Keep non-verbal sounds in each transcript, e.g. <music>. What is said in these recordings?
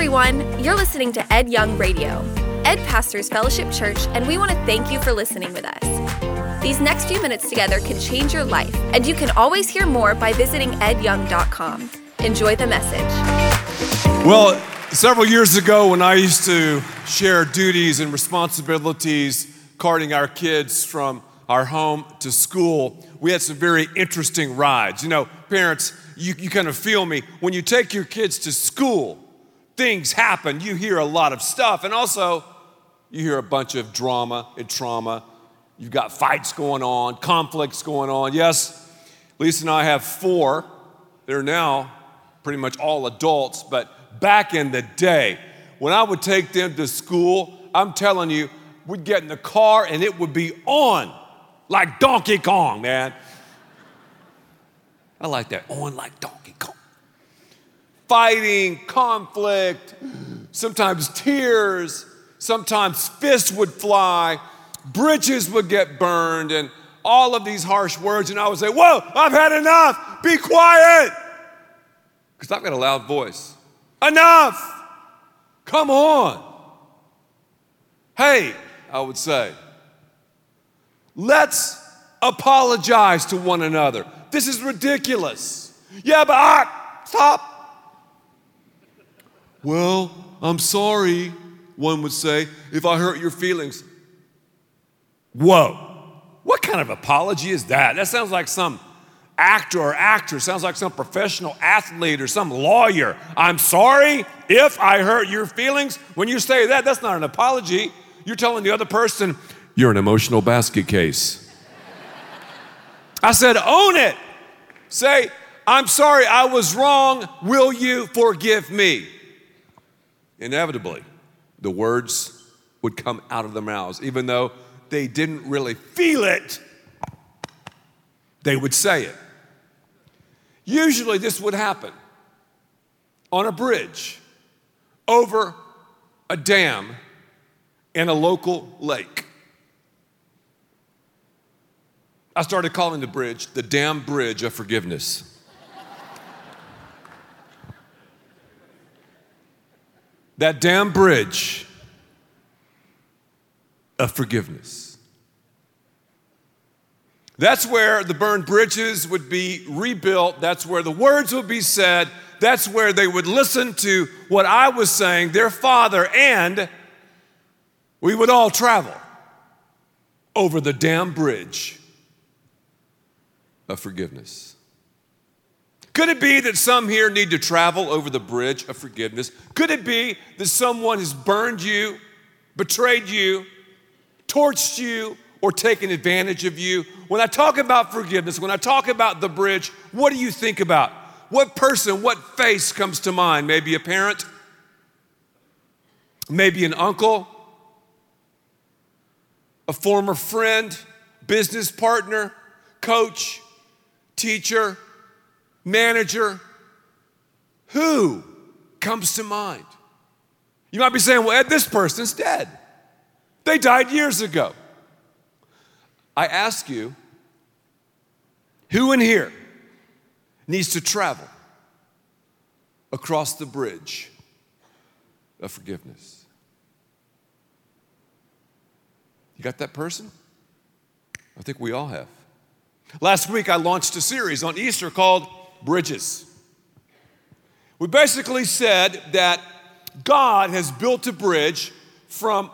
everyone. You're listening to Ed Young Radio, Ed Pastors Fellowship Church, and we want to thank you for listening with us. These next few minutes together can change your life, and you can always hear more by visiting edyoung.com. Enjoy the message. Well, several years ago, when I used to share duties and responsibilities carting our kids from our home to school, we had some very interesting rides. You know, parents, you, you kind of feel me. When you take your kids to school, things happen. You hear a lot of stuff, and also you hear a bunch of drama and trauma. You've got fights going on, conflicts going on. Yes, Lisa and I have four. They're now pretty much all adults, but back in the day, when I would take them to school, I'm telling you, we'd get in the car and it would be on like Donkey Kong, man. I like that, on like Donkey. Fighting, conflict, sometimes tears, sometimes fists would fly, bridges would get burned, and all of these harsh words. And I would say, Whoa, I've had enough, be quiet. Because I've got a loud voice. Enough, come on. Hey, I would say, let's apologize to one another. This is ridiculous. Yeah, but I, stop. Well, I'm sorry, one would say, if I hurt your feelings. Whoa, what kind of apology is that? That sounds like some actor or actress, sounds like some professional athlete or some lawyer. I'm sorry if I hurt your feelings. When you say that, that's not an apology. You're telling the other person, you're an emotional basket case. I said, own it. Say, I'm sorry, I was wrong. Will you forgive me? Inevitably, the words would come out of their mouths, even though they didn't really feel it, they would say it. Usually, this would happen on a bridge over a dam in a local lake. I started calling the bridge the Dam bridge of forgiveness. That damn bridge of forgiveness. That's where the burned bridges would be rebuilt. That's where the words would be said. That's where they would listen to what I was saying, their father, and we would all travel over the damn bridge of forgiveness. Could it be that some here need to travel over the bridge of forgiveness? Could it be that someone has burned you, betrayed you, torched you, or taken advantage of you? When I talk about forgiveness, when I talk about the bridge, what do you think about? What person, what face comes to mind? Maybe a parent, maybe an uncle, a former friend, business partner, coach, teacher, manager. Who comes to mind? You might be saying, well, Ed, this person's dead. They died years ago. I ask you, who in here needs to travel across the bridge of forgiveness? You got that person? I think we all have. Last week, I launched a series on Easter called Bridges. We basically said that God has built a bridge from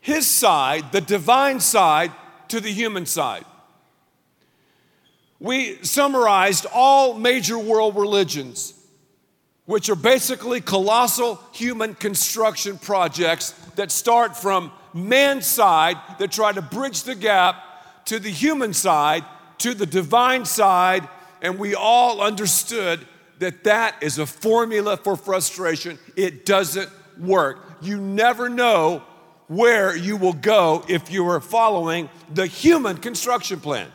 His side, the divine side, to the human side. We summarized all major world religions, which are basically colossal human construction projects that start from man's side, that try to bridge the gap to the human side to the divine side, and we all understood that that is a formula for frustration. It doesn't work. You never know where you will go if you are following the human construction plan.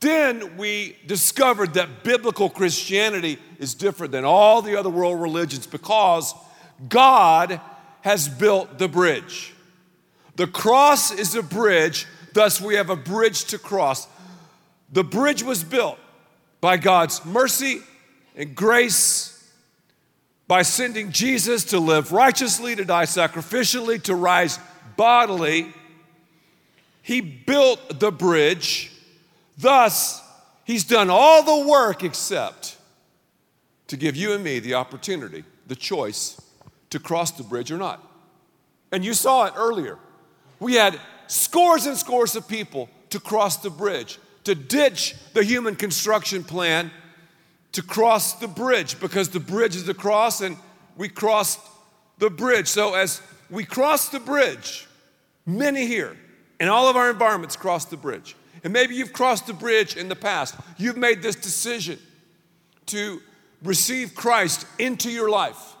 Then we discovered that biblical Christianity is different than all the other world religions because God has built the bridge. The cross is a bridge Thus, we have a bridge to cross. The bridge was built by God's mercy and grace by sending Jesus to live righteously, to die sacrificially, to rise bodily. He built the bridge. Thus, he's done all the work except to give you and me the opportunity, the choice to cross the bridge or not. And you saw it earlier. We had scores and scores of people to cross the bridge, to ditch the human construction plan to cross the bridge because the bridge is across and we crossed the bridge. So as we cross the bridge, many here in all of our environments cross the bridge. And maybe you've crossed the bridge in the past. You've made this decision to receive Christ into your life.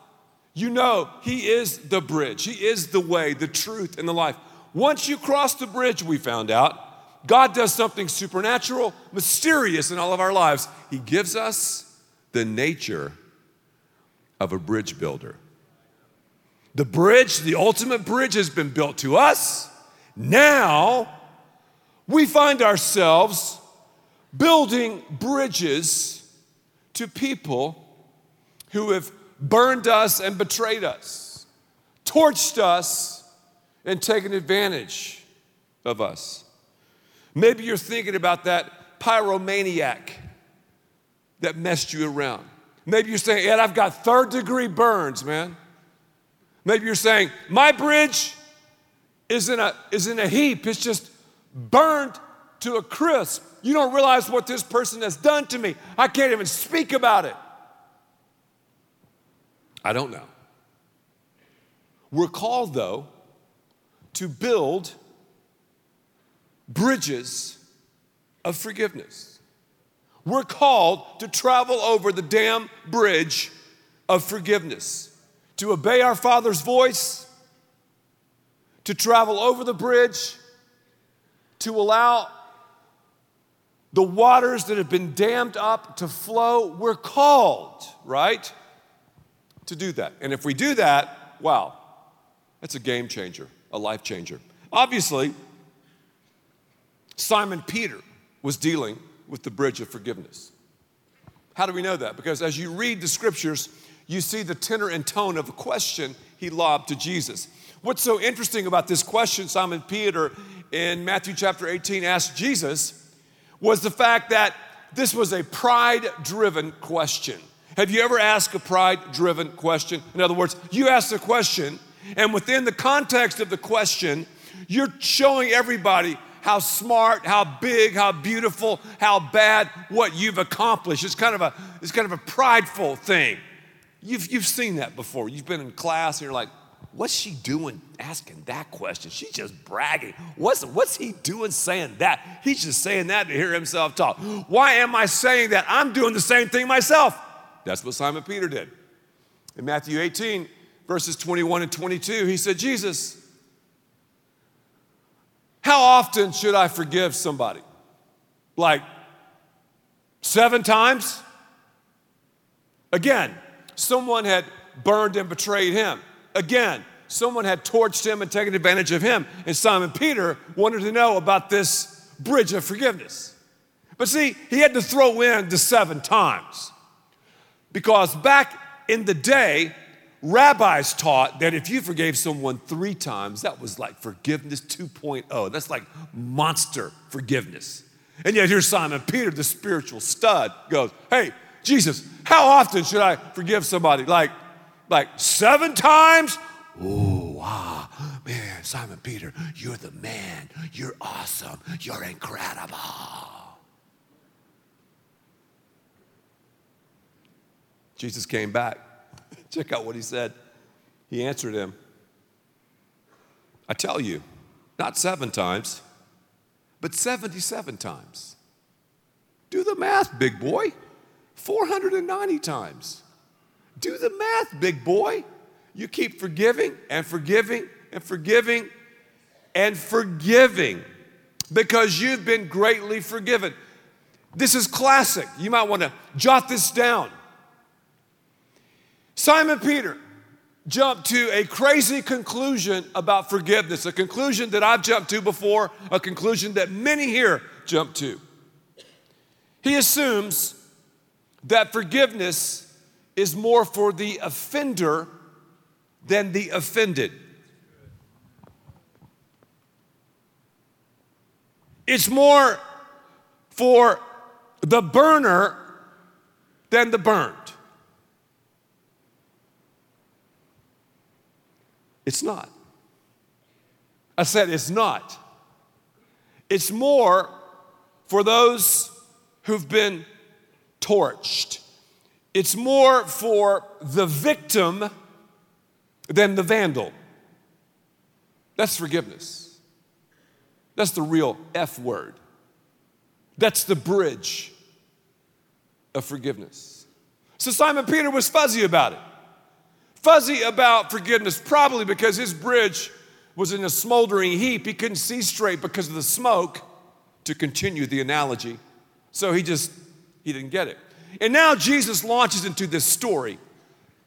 You know He is the bridge, He is the way, the truth, and the life. Once you cross the bridge, we found out, God does something supernatural, mysterious in all of our lives. He gives us the nature of a bridge builder. The bridge, the ultimate bridge, has been built to us. Now we find ourselves building bridges to people who have burned us and betrayed us, torched us, and taken advantage of us. Maybe you're thinking about that pyromaniac that messed you around. Maybe you're saying, Ed, I've got third degree burns, man. Maybe you're saying, my bridge is in a, is in a heap. It's just burned to a crisp. You don't realize what this person has done to me. I can't even speak about it. I don't know. We're called, though, to build bridges of forgiveness. We're called to travel over the damn bridge of forgiveness, to obey our Father's voice, to travel over the bridge, to allow the waters that have been dammed up to flow. We're called, right, to do that. And if we do that, wow, that's a game changer, a life changer. Obviously, Simon Peter was dealing with the bridge of forgiveness. How do we know that? Because as you read the scriptures, you see the tenor and tone of a question he lobbed to Jesus. What's so interesting about this question Simon Peter in Matthew chapter 18 asked Jesus was the fact that this was a pride driven question. Have you ever asked a pride driven question? In other words, you ask a question, and within the context of the question, you're showing everybody how smart, how big, how beautiful, how bad, what you've accomplished. It's kind of a, it's kind of a prideful thing. You've, you've seen that before. You've been in class and you're like, what's she doing asking that question? She's just bragging. What's, what's he doing saying that? He's just saying that to hear himself talk. Why am I saying that? I'm doing the same thing myself. That's what Simon Peter did. In Matthew 18, verses 21 and 22, he said, Jesus, how often should I forgive somebody? Like seven times? Again, someone had burned and betrayed him. Again, someone had torched him and taken advantage of him. And Simon Peter wanted to know about this bridge of forgiveness. But see, he had to throw in the seven times. Because back in the day, Rabbis taught that if you forgave someone three times, that was like forgiveness 2.0. That's like monster forgiveness. And yet, here's Simon Peter, the spiritual stud, goes, Hey, Jesus, how often should I forgive somebody? Like, like seven times? Oh, wow. Man, Simon Peter, you're the man. You're awesome. You're incredible. Jesus came back. <laughs> Check out what he said. He answered him I tell you, not seven times, but 77 times. Do the math, big boy. 490 times. Do the math, big boy. You keep forgiving and forgiving and forgiving and forgiving because you've been greatly forgiven. This is classic. You might want to jot this down. Simon Peter jumped to a crazy conclusion about forgiveness, a conclusion that I've jumped to before, a conclusion that many here jump to. He assumes that forgiveness is more for the offender than the offended. It's more for the burner than the burned. It's not. I said it's not. It's more for those who've been torched. It's more for the victim than the vandal. That's forgiveness. That's the real F word. That's the bridge of forgiveness. So Simon Peter was fuzzy about it. Fuzzy about forgiveness, probably because his bridge was in a smoldering heap. He couldn't see straight because of the smoke, to continue the analogy. So he just, he didn't get it. And now Jesus launches into this story.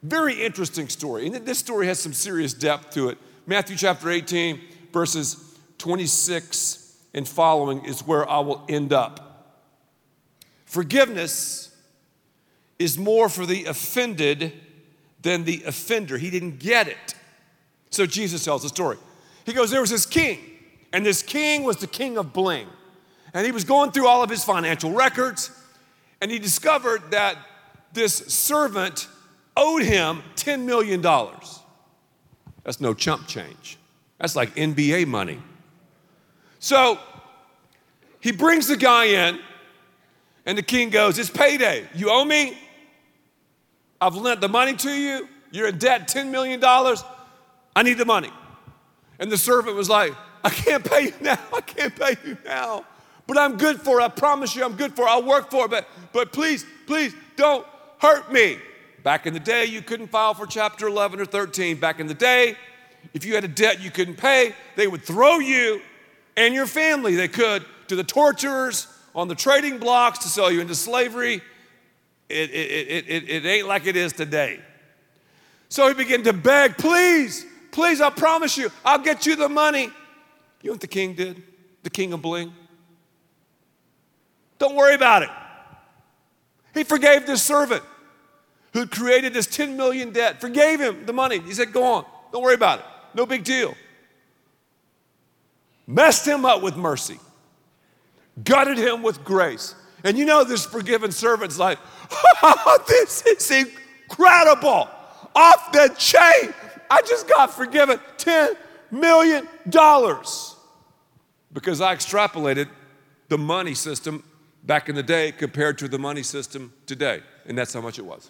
Very interesting story. And this story has some serious depth to it. Matthew chapter 18, verses 26 and following is where I will end up. Forgiveness is more for the offended than the offender. He didn't get it. So Jesus tells the story. He goes, There was this king, and this king was the king of bling. And he was going through all of his financial records, and he discovered that this servant owed him $10 million. That's no chump change. That's like NBA money. So he brings the guy in, and the king goes, It's payday. You owe me? I've lent the money to you. You're in debt $10 million. I need the money. And the servant was like, I can't pay you now. I can't pay you now. But I'm good for it. I promise you I'm good for it. I'll work for it. But, but please, please don't hurt me. Back in the day, you couldn't file for chapter 11 or 13. Back in the day, if you had a debt you couldn't pay, they would throw you and your family, they could, to the torturers on the trading blocks to sell you into slavery. It, it, it, it, ain't like it is today. So he began to beg, please, please, I promise you, I'll get you the money. You know what the king did? The king of bling? Don't worry about it. He forgave this servant who created this 10 million debt, forgave him the money. He said, Go on, don't worry about it. No big deal. Messed him up with mercy, gutted him with grace. And you know, this forgiven servant's like, oh, <laughs> This is incredible. Off the chain. I just got forgiven $10 million because I extrapolated the money system back in the day compared to the money system today. And that's how much it was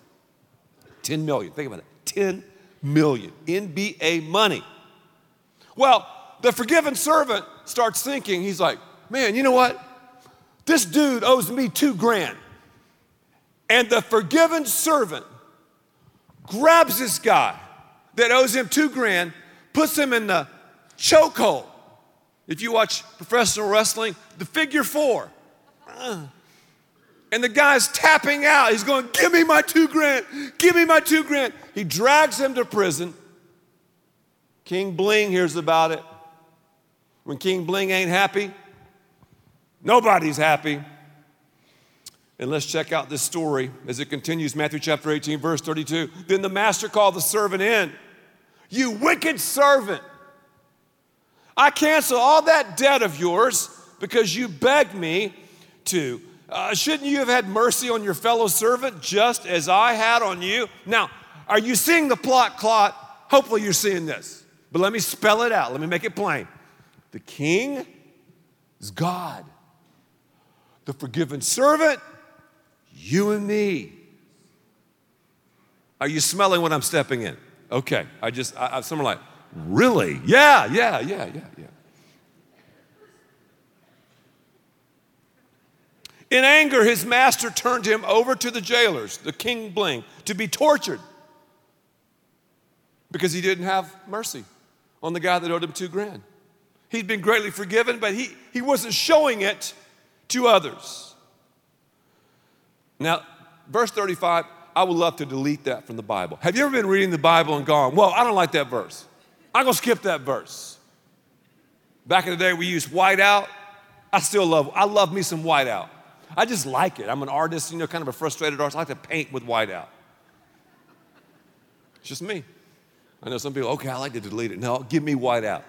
10 million. Think about it 10 million. NBA money. Well, the forgiven servant starts thinking, he's like, man, you know what? This dude owes me two grand. And the forgiven servant grabs this guy that owes him two grand, puts him in the chokehold. If you watch professional wrestling, the figure four. And the guy's tapping out. He's going, Give me my two grand. Give me my two grand. He drags him to prison. King Bling hears about it. When King Bling ain't happy, nobody's happy. And let's check out this story as it continues Matthew chapter 18, verse 32. Then the master called the servant in. You wicked servant. I cancel all that debt of yours because you begged me to. Uh, shouldn't you have had mercy on your fellow servant just as I had on you? Now, are you seeing the plot clot? Hopefully, you're seeing this. But let me spell it out. Let me make it plain. The king is God, the forgiven servant, you and me. Are you smelling what I'm stepping in? Okay, I just, I, I, some are like, really? Yeah, yeah, yeah, yeah, yeah. In anger, his master turned him over to the jailers, the king Bling, to be tortured because he didn't have mercy on the guy that owed him two grand. He'd been greatly forgiven, but he, he wasn't showing it to others. Now, verse 35, I would love to delete that from the Bible. Have you ever been reading the Bible and gone, well, I don't like that verse? I'm gonna skip that verse. Back in the day, we used whiteout. I still love, I love me some whiteout. I just like it. I'm an artist, you know, kind of a frustrated artist. I like to paint with whiteout. It's just me. I know some people, okay, I like to delete it. No, give me white out.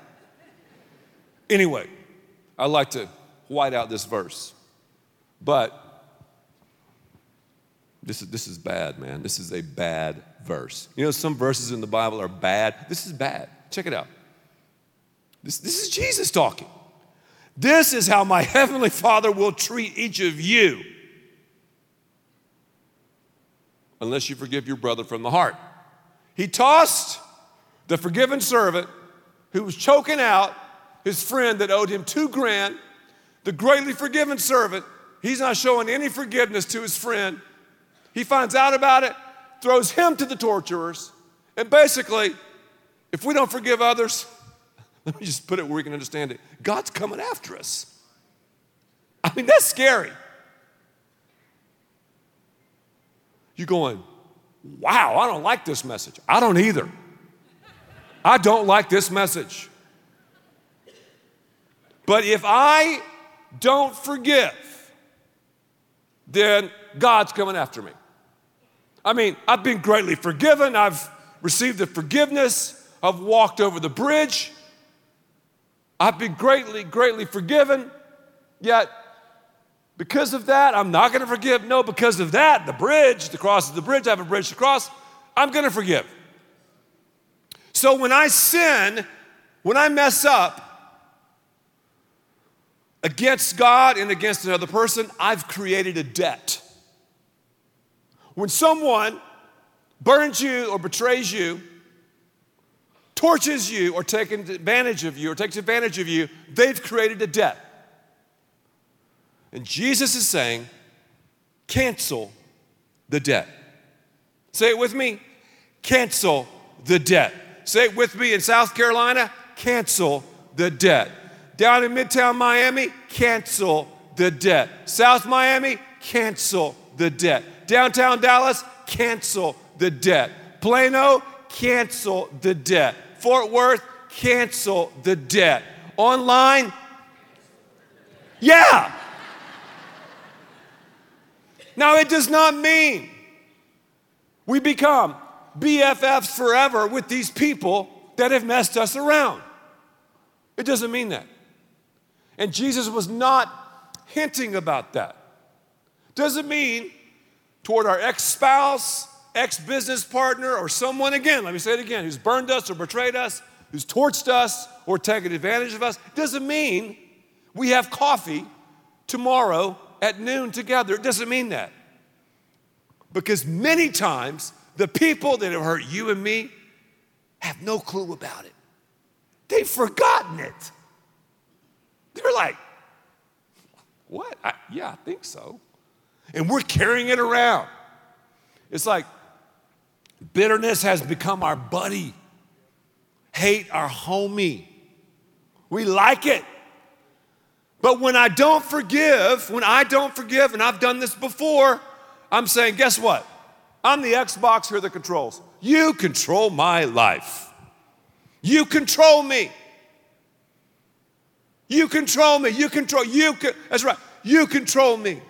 Anyway, I like to white out this verse. But this is, this is bad, man. This is a bad verse. You know, some verses in the Bible are bad. This is bad. Check it out. This, this is Jesus talking. This is how my heavenly Father will treat each of you unless you forgive your brother from the heart. He tossed the forgiven servant who was choking out his friend that owed him two grand, the greatly forgiven servant. He's not showing any forgiveness to his friend. He finds out about it, throws him to the torturers, and basically, if we don't forgive others, <laughs> let me just put it where we can understand it God's coming after us. I mean, that's scary. You're going, wow, I don't like this message. I don't either. I don't like this message. But if I don't forgive, then God's coming after me. I mean, I've been greatly forgiven. I've received the forgiveness. I've walked over the bridge. I've been greatly, greatly forgiven. Yet, because of that, I'm not going to forgive. No, because of that, the bridge, the cross is the bridge. I have a bridge to cross. I'm going to forgive. So when I sin, when I mess up against God and against another person, I've created a debt. When someone burns you or betrays you, torches you or takes advantage of you or takes advantage of you, they've created a debt. And Jesus is saying, cancel the debt. Say it with me cancel the debt. Say it with me in South Carolina cancel the debt. Down in Midtown Miami, cancel the debt. South Miami, cancel the debt. Downtown Dallas, cancel the debt. Plano, cancel the debt. Fort Worth, cancel the debt. Online, yeah. Now, it does not mean we become BFFs forever with these people that have messed us around. It doesn't mean that. And Jesus was not hinting about that. Doesn't mean toward our ex spouse, ex business partner, or someone, again, let me say it again, who's burned us or betrayed us, who's torched us or taken advantage of us, doesn't mean we have coffee tomorrow at noon together. It doesn't mean that. Because many times, the people that have hurt you and me have no clue about it. They've forgotten it. They're like, what? I, yeah, I think so. And we're carrying it around. It's like bitterness has become our buddy, hate our homie. We like it. But when I don't forgive, when I don't forgive, and I've done this before, I'm saying, guess what? I'm the Xbox here the controls. You control my life. You control me. You control me. You control, you, that's right. You control me.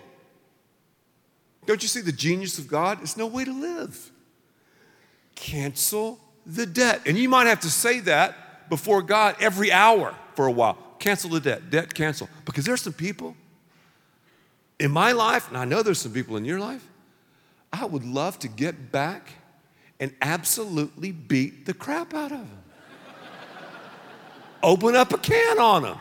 Don't you see the genius of God? It's no way to live. Cancel the debt. And you might have to say that before God every hour for a while. Cancel the debt. Debt cancel. Because there's some people in my life, and I know there's some people in your life, I would love to get back and absolutely beat the crap out of them. Open up a can on them.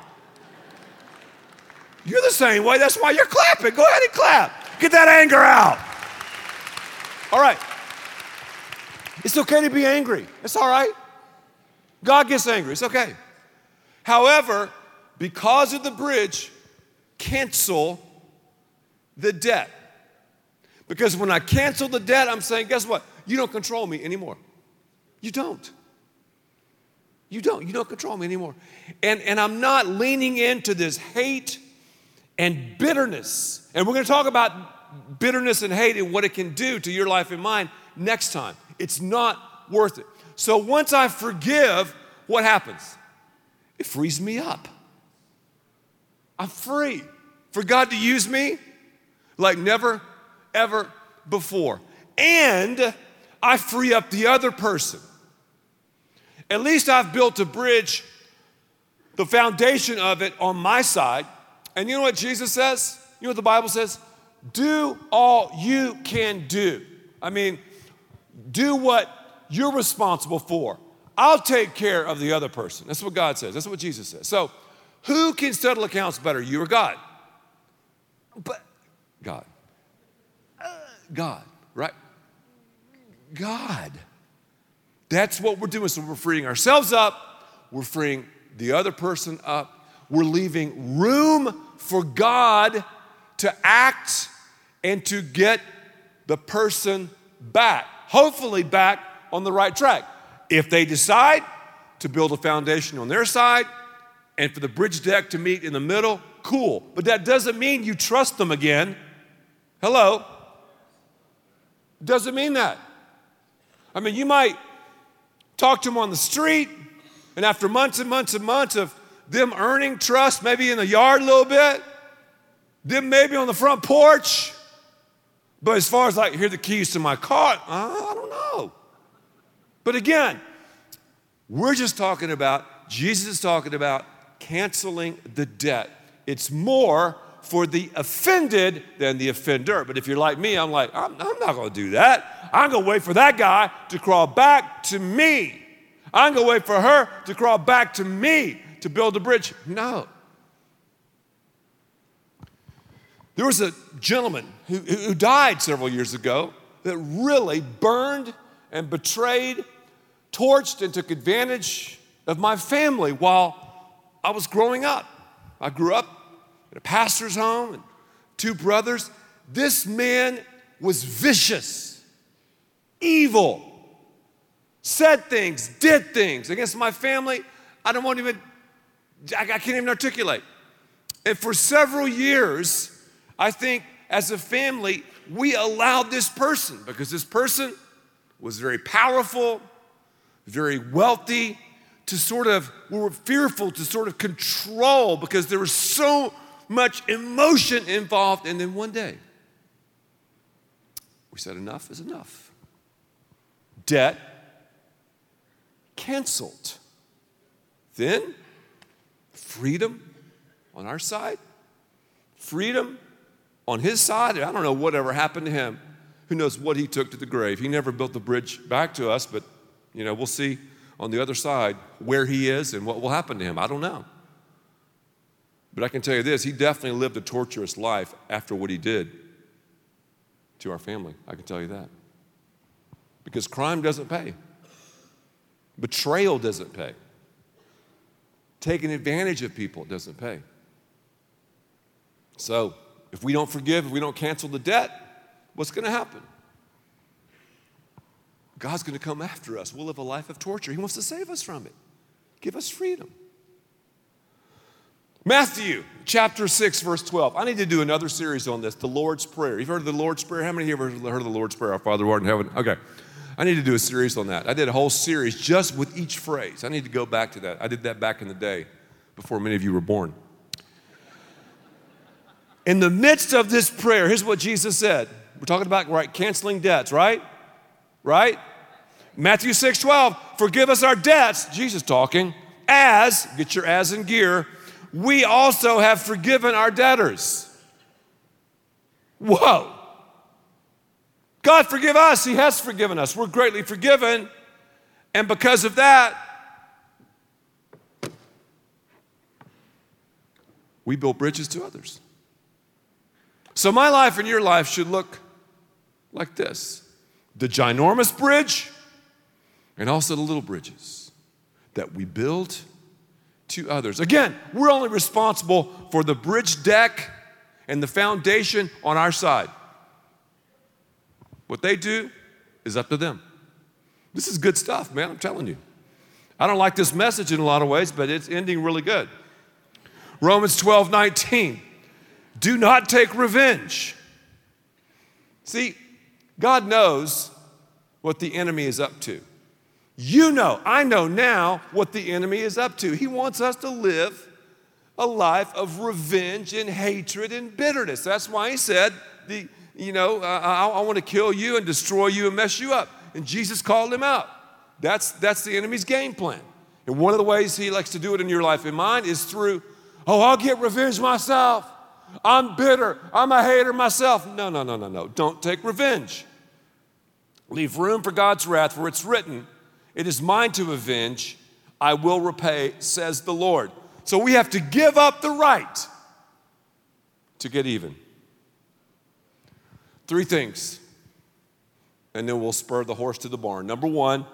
You're the same way. That's why you're clapping. Go ahead and clap. Get that anger out. All right. It's okay to be angry. It's all right. God gets angry. It's okay. However, because of the bridge, cancel the debt. Because when I cancel the debt, I'm saying, guess what? You don't control me anymore. You don't. You don't. You don't control me anymore. And, and I'm not leaning into this hate and bitterness. And we're going to talk about bitterness and hate and what it can do to your life and mine next time. It's not worth it. So once I forgive, what happens? It frees me up. I'm free for God to use me like never, ever before. And I free up the other person. At least I've built a bridge, the foundation of it on my side. And you know what Jesus says? You know what the Bible says? Do all you can do. I mean, do what you're responsible for. I'll take care of the other person. That's what God says. That's what Jesus says. So, who can settle accounts better, you or God? But God. Uh, God, right? God. That's what we're doing. So we're freeing ourselves up, we're freeing the other person up, we're leaving room for God to act and to get the person back, hopefully back on the right track. If they decide to build a foundation on their side and for the bridge deck to meet in the middle, cool. But that doesn't mean you trust them again. Hello? Doesn't mean that. I mean, you might talk to them on the street, and after months and months and months of them earning trust, maybe in the yard a little bit, them maybe on the front porch. But as far as like, here are the keys to my car, uh, I don't know. But again, we're just talking about, Jesus is talking about canceling the debt. It's more for the offended than the offender. But if you're like me, I'm like, I'm, I'm not gonna do that. I'm gonna wait for that guy to crawl back to me. I'm gonna wait for her to crawl back to me to build a bridge. No. There was a gentleman who, who died several years ago that really burned and betrayed, torched, and took advantage of my family while I was growing up. I grew up in a pastor's home and two brothers. This man was vicious, evil, said things, did things against my family. I don't want to even, I can't even articulate. And for several years, I think as a family, we allowed this person because this person was very powerful, very wealthy, to sort of, we were fearful to sort of control because there was so much emotion involved. And then one day, we said, enough is enough. Debt canceled. Then, freedom on our side, freedom on his side. I don't know whatever happened to him. Who knows what he took to the grave? He never built the bridge back to us, but you know, we'll see on the other side where he is and what will happen to him. I don't know. But I can tell you this he definitely lived a torturous life after what he did to our family. I can tell you that. Because crime doesn't pay, betrayal doesn't pay, taking advantage of people, it doesn't pay. So, if we don't forgive, if we don't cancel the debt, what's going to happen? God's going to come after us. We'll live a life of torture. He wants to save us from it, give us freedom. Matthew chapter 6, verse 12. I need to do another series on this, the Lord's Prayer. You've heard of the Lord's Prayer? How many of you have heard of the Lord's Prayer, our Father who art in heaven? Okay. I need to do a series on that. I did a whole series just with each phrase. I need to go back to that. I did that back in the day before many of you were born. In the midst of this prayer, here's what Jesus said. We're talking about right canceling debts, right? Right? Matthew 6 12, forgive us our debts, Jesus talking, as, get your as in gear, we also have forgiven our debtors. Whoa. God forgive us. He has forgiven us. We're greatly forgiven. And because of that, we build bridges to others. So my life and your life should look like this the ginormous bridge and also the little bridges that we build to others. Again, we're only responsible for the bridge deck and the foundation on our side. What they do is up to them. This is good stuff, man, I'm telling you. I don't like this message in a lot of ways, but it's ending really good. Romans 12 19. Do not take revenge. See, God knows what the enemy is up to. You know, I know now what the enemy is up to. He wants us to live a life of revenge and hatred and bitterness. That's why he said, the, you know, I, I want to kill you and destroy you and mess you up. and Jesus called him out. That's, that's the enemy's game plan. And one of the ways he likes to do it in your life and mine is through, oh, I'll get revenge myself. I'm bitter. I'm a hater myself. No, no, no, no, no. Don't take revenge. Leave room for God's wrath, for it's written, It is mine to avenge. I will repay, says the Lord. So we have to give up the right to get even. Three things, and then we'll spur the horse to the barn. Number one,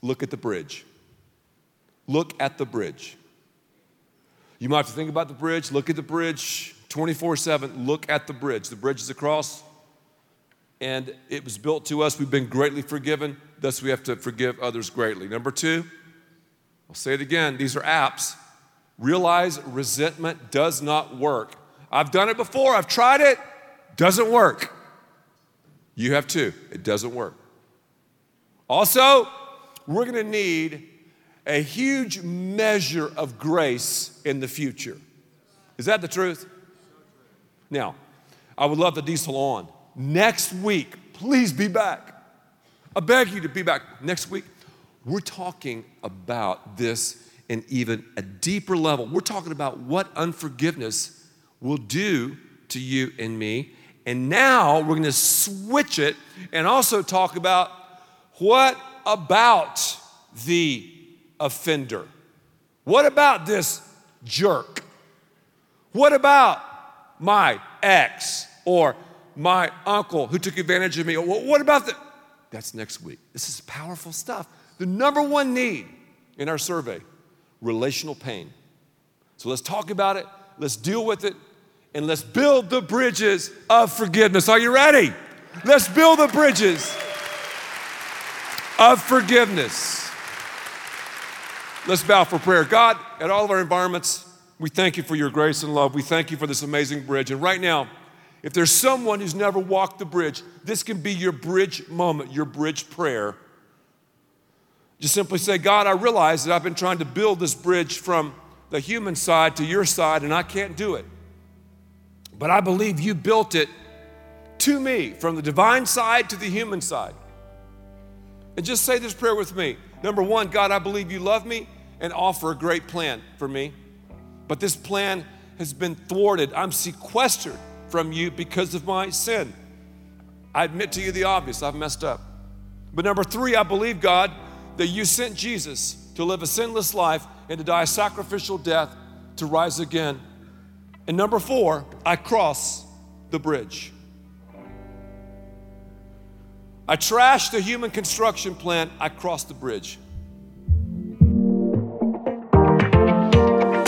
look at the bridge. Look at the bridge. You might have to think about the bridge, look at the bridge 24 7. Look at the bridge. The bridge is across, and it was built to us. We've been greatly forgiven, thus, we have to forgive others greatly. Number two, I'll say it again these are apps. Realize resentment does not work. I've done it before, I've tried it, doesn't work. You have too, it doesn't work. Also, we're gonna need a huge measure of grace in the future. Is that the truth? Now, I would love the diesel on. Next week, please be back. I beg you to be back next week. We're talking about this in even a deeper level. We're talking about what unforgiveness will do to you and me. And now we're going to switch it and also talk about what about the offender? What about this jerk? What about my ex or my uncle who took advantage of me? What about the? That's next week. This is powerful stuff. The number one need in our survey relational pain. So let's talk about it, let's deal with it, and let's build the bridges of forgiveness. Are you ready? Let's build the bridges of forgiveness. Let's bow for prayer. God, at all of our environments, we thank you for your grace and love. We thank you for this amazing bridge. And right now, if there's someone who's never walked the bridge, this can be your bridge moment, your bridge prayer. Just simply say, God, I realize that I've been trying to build this bridge from the human side to your side, and I can't do it. But I believe you built it to me, from the divine side to the human side. And just say this prayer with me. Number one, God, I believe you love me and offer a great plan for me. But this plan has been thwarted. I'm sequestered from you because of my sin. I admit to you the obvious, I've messed up. But number three, I believe, God, that you sent Jesus to live a sinless life and to die a sacrificial death to rise again. And number four, I cross the bridge. I trash the human construction plan, I cross the bridge.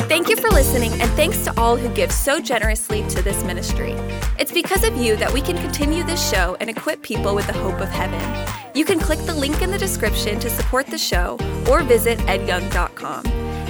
Thank you for listening, and thanks to all who give so generously to this ministry. It's because of you that we can continue this show and equip people with the hope of heaven. You can click the link in the description to support the show or visit edyoung.com.